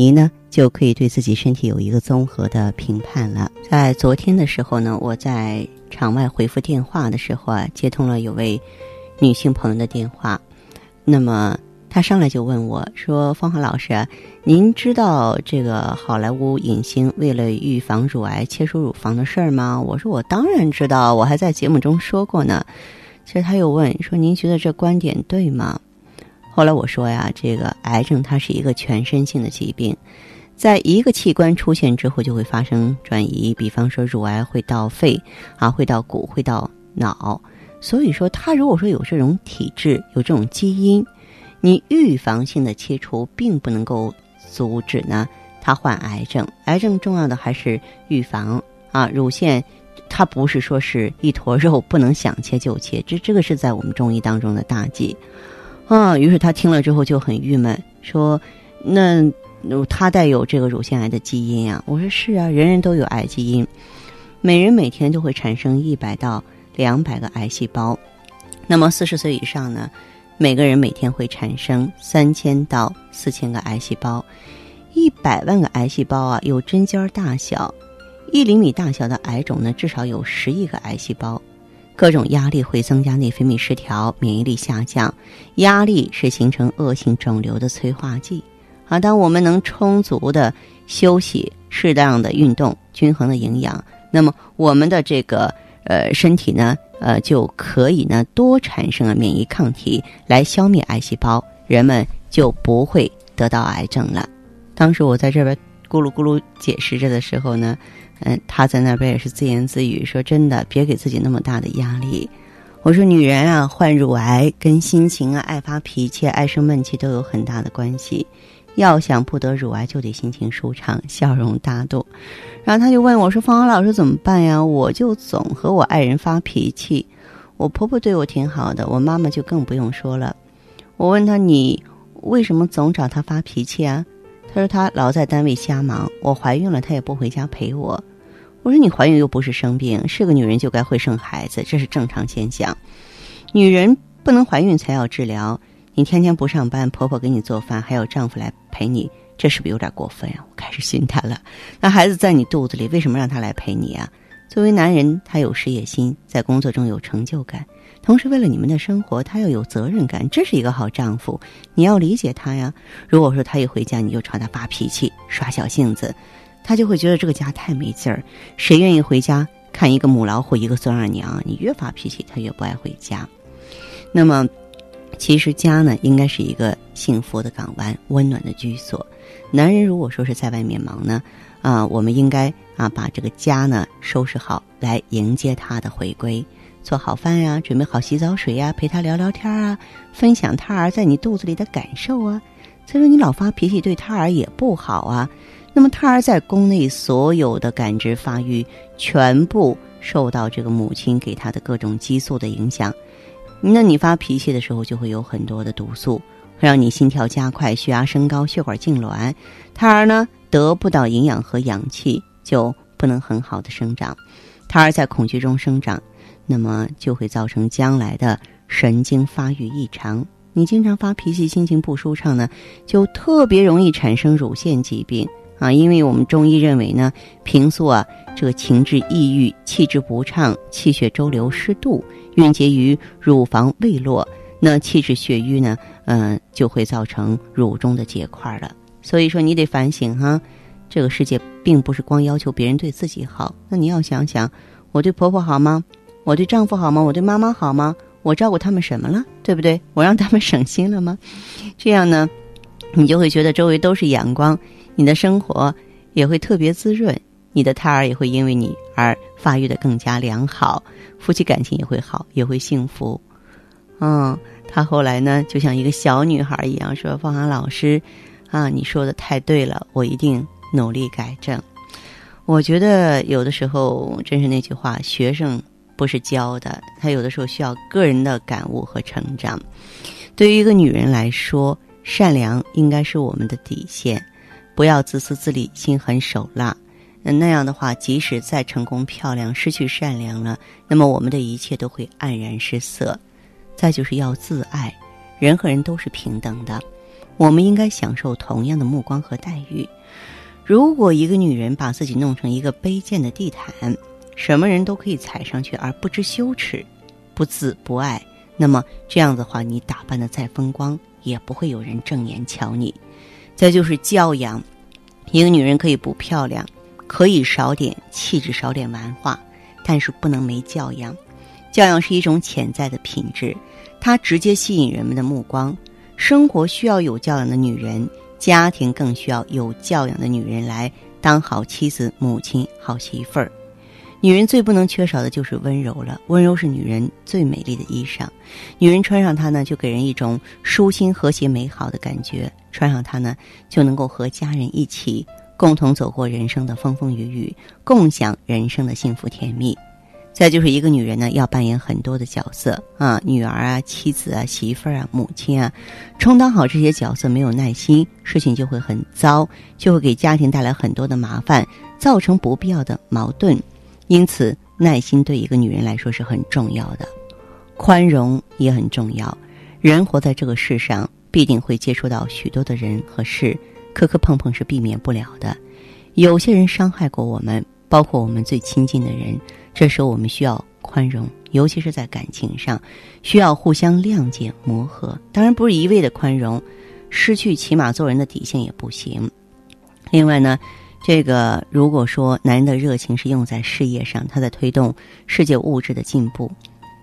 您呢？就可以对自己身体有一个综合的评判了。在昨天的时候呢，我在场外回复电话的时候啊，接通了有位女性朋友的电话。那么她上来就问我说：“芳华老师，您知道这个好莱坞影星为了预防乳癌切除乳房的事儿吗？”我说：“我当然知道，我还在节目中说过呢。”其实他又问说：“您觉得这观点对吗？”后来我说呀：“这个癌症它是一个全身性的疾病。”在一个器官出现之后，就会发生转移。比方说，乳癌会到肺，啊，会到骨，会到脑。所以说，他如果说有这种体质，有这种基因，你预防性的切除，并不能够阻止呢他患癌症。癌症重要的还是预防啊！乳腺它不是说是一坨肉，不能想切就切。这这个是在我们中医当中的大忌啊。于是他听了之后就很郁闷，说那。他带有这个乳腺癌的基因啊，我说是啊，人人都有癌基因，每人每天都会产生一百到两百个癌细胞，那么四十岁以上呢，每个人每天会产生三千到四千个癌细胞，一百万个癌细胞啊，有针尖大小，一厘米大小的癌种呢，至少有十亿个癌细胞，各种压力会增加内分泌失调，免疫力下降，压力是形成恶性肿瘤的催化剂。啊，当我们能充足的休息、适当的运动、均衡的营养，那么我们的这个呃身体呢，呃就可以呢多产生免疫抗体来消灭癌细胞，人们就不会得到癌症了。当时我在这边咕噜咕噜解释着的时候呢，嗯，他在那边也是自言自语说：“真的，别给自己那么大的压力。”我说：“女人啊，患乳癌跟心情啊、爱发脾气、爱生闷气都有很大的关系。”要想不得乳癌，就得心情舒畅、笑容大度。然后他就问我说：“芳华老师怎么办呀？我就总和我爱人发脾气，我婆婆对我挺好的，我妈妈就更不用说了。”我问他：“你为什么总找他发脾气啊？”他说：“他老在单位瞎忙，我怀孕了，他也不回家陪我。”我说：“你怀孕又不是生病，是个女人就该会生孩子，这是正常现象。女人不能怀孕才要治疗。”你天天不上班，婆婆给你做饭，还有丈夫来陪你，这是不是有点过分呀？我开始心他了。那孩子在你肚子里，为什么让他来陪你啊？作为男人，他有事业心，在工作中有成就感，同时为了你们的生活，他要有责任感，这是一个好丈夫。你要理解他呀。如果说他一回家你就朝他发脾气、耍小性子，他就会觉得这个家太没劲儿。谁愿意回家看一个母老虎、一个孙二娘？你越发脾气，他越不爱回家。那么。其实家呢，应该是一个幸福的港湾，温暖的居所。男人如果说是在外面忙呢，啊，我们应该啊把这个家呢收拾好，来迎接他的回归。做好饭呀，准备好洗澡水呀，陪他聊聊天啊，分享胎儿在你肚子里的感受啊。再说你老发脾气，对胎儿也不好啊。那么胎儿在宫内所有的感知发育，全部受到这个母亲给他的各种激素的影响。那你发脾气的时候，就会有很多的毒素，会让你心跳加快、血压升高、血管痉挛，胎儿呢得不到营养和氧气，就不能很好的生长。胎儿在恐惧中生长，那么就会造成将来的神经发育异常。你经常发脾气、心情不舒畅呢，就特别容易产生乳腺疾病啊！因为我们中医认为呢，平素啊，这个情志抑郁、气滞不畅、气血周流失度。蕴结于乳房未落，那气滞血瘀呢？嗯，就会造成乳中的结块了。所以说，你得反省哈，这个世界并不是光要求别人对自己好，那你要想想，我对婆婆好吗？我对丈夫好吗？我对妈妈好吗？我照顾他们什么了？对不对？我让他们省心了吗？这样呢，你就会觉得周围都是阳光，你的生活也会特别滋润。你的胎儿也会因为你而发育的更加良好，夫妻感情也会好，也会幸福。嗯，他后来呢，就像一个小女孩一样说：“芳华老师，啊，你说的太对了，我一定努力改正。”我觉得有的时候真是那句话，学生不是教的，他有的时候需要个人的感悟和成长。对于一个女人来说，善良应该是我们的底线，不要自私自利、心狠手辣。那那样的话，即使再成功漂亮，失去善良了，那么我们的一切都会黯然失色。再就是要自爱，人和人都是平等的，我们应该享受同样的目光和待遇。如果一个女人把自己弄成一个卑贱的地毯，什么人都可以踩上去而不知羞耻、不自不爱，那么这样的话，你打扮的再风光，也不会有人正眼瞧你。再就是教养，一个女人可以不漂亮。可以少点气质，少点文化，但是不能没教养。教养是一种潜在的品质，它直接吸引人们的目光。生活需要有教养的女人，家庭更需要有教养的女人来当好妻子、母亲、好媳妇儿。女人最不能缺少的就是温柔了，温柔是女人最美丽的衣裳。女人穿上它呢，就给人一种舒心、和谐、美好的感觉。穿上它呢，就能够和家人一起。共同走过人生的风风雨雨，共享人生的幸福甜蜜。再就是一个女人呢，要扮演很多的角色啊，女儿啊，妻子啊，媳妇儿啊，母亲啊，充当好这些角色，没有耐心，事情就会很糟，就会给家庭带来很多的麻烦，造成不必要的矛盾。因此，耐心对一个女人来说是很重要的，宽容也很重要。人活在这个世上，必定会接触到许多的人和事。磕磕碰碰是避免不了的，有些人伤害过我们，包括我们最亲近的人，这时候我们需要宽容，尤其是在感情上，需要互相谅解磨合。当然不是一味的宽容，失去起码做人的底线也不行。另外呢，这个如果说男人的热情是用在事业上，他在推动世界物质的进步，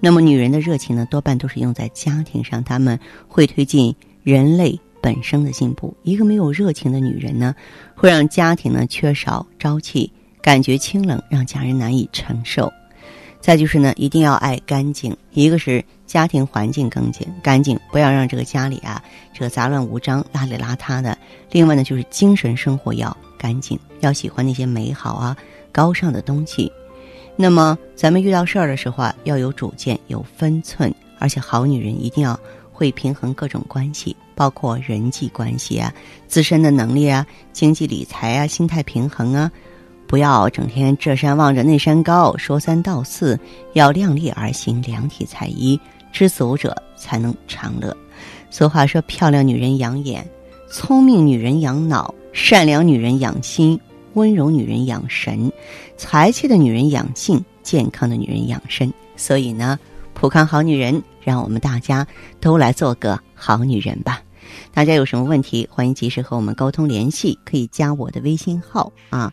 那么女人的热情呢，多半都是用在家庭上，他们会推进人类。本身的进步，一个没有热情的女人呢，会让家庭呢缺少朝气，感觉清冷，让家人难以承受。再就是呢，一定要爱干净，一个是家庭环境干净，干净，不要让这个家里啊这个杂乱无章、邋里邋遢的。另外呢，就是精神生活要干净，要喜欢那些美好啊、高尚的东西。那么咱们遇到事儿的时候啊，要有主见、有分寸，而且好女人一定要。会平衡各种关系，包括人际关系啊、自身的能力啊、经济理财啊、心态平衡啊，不要整天这山望着那山高，说三道四，要量力而行，量体裁衣，知足者才能长乐。俗话说：漂亮女人养眼，聪明女人养脑，善良女人养心，温柔女人养神，才气的女人养性，健康的女人养身。所以呢。普康好女人，让我们大家都来做个好女人吧。大家有什么问题，欢迎及时和我们沟通联系，可以加我的微信号啊，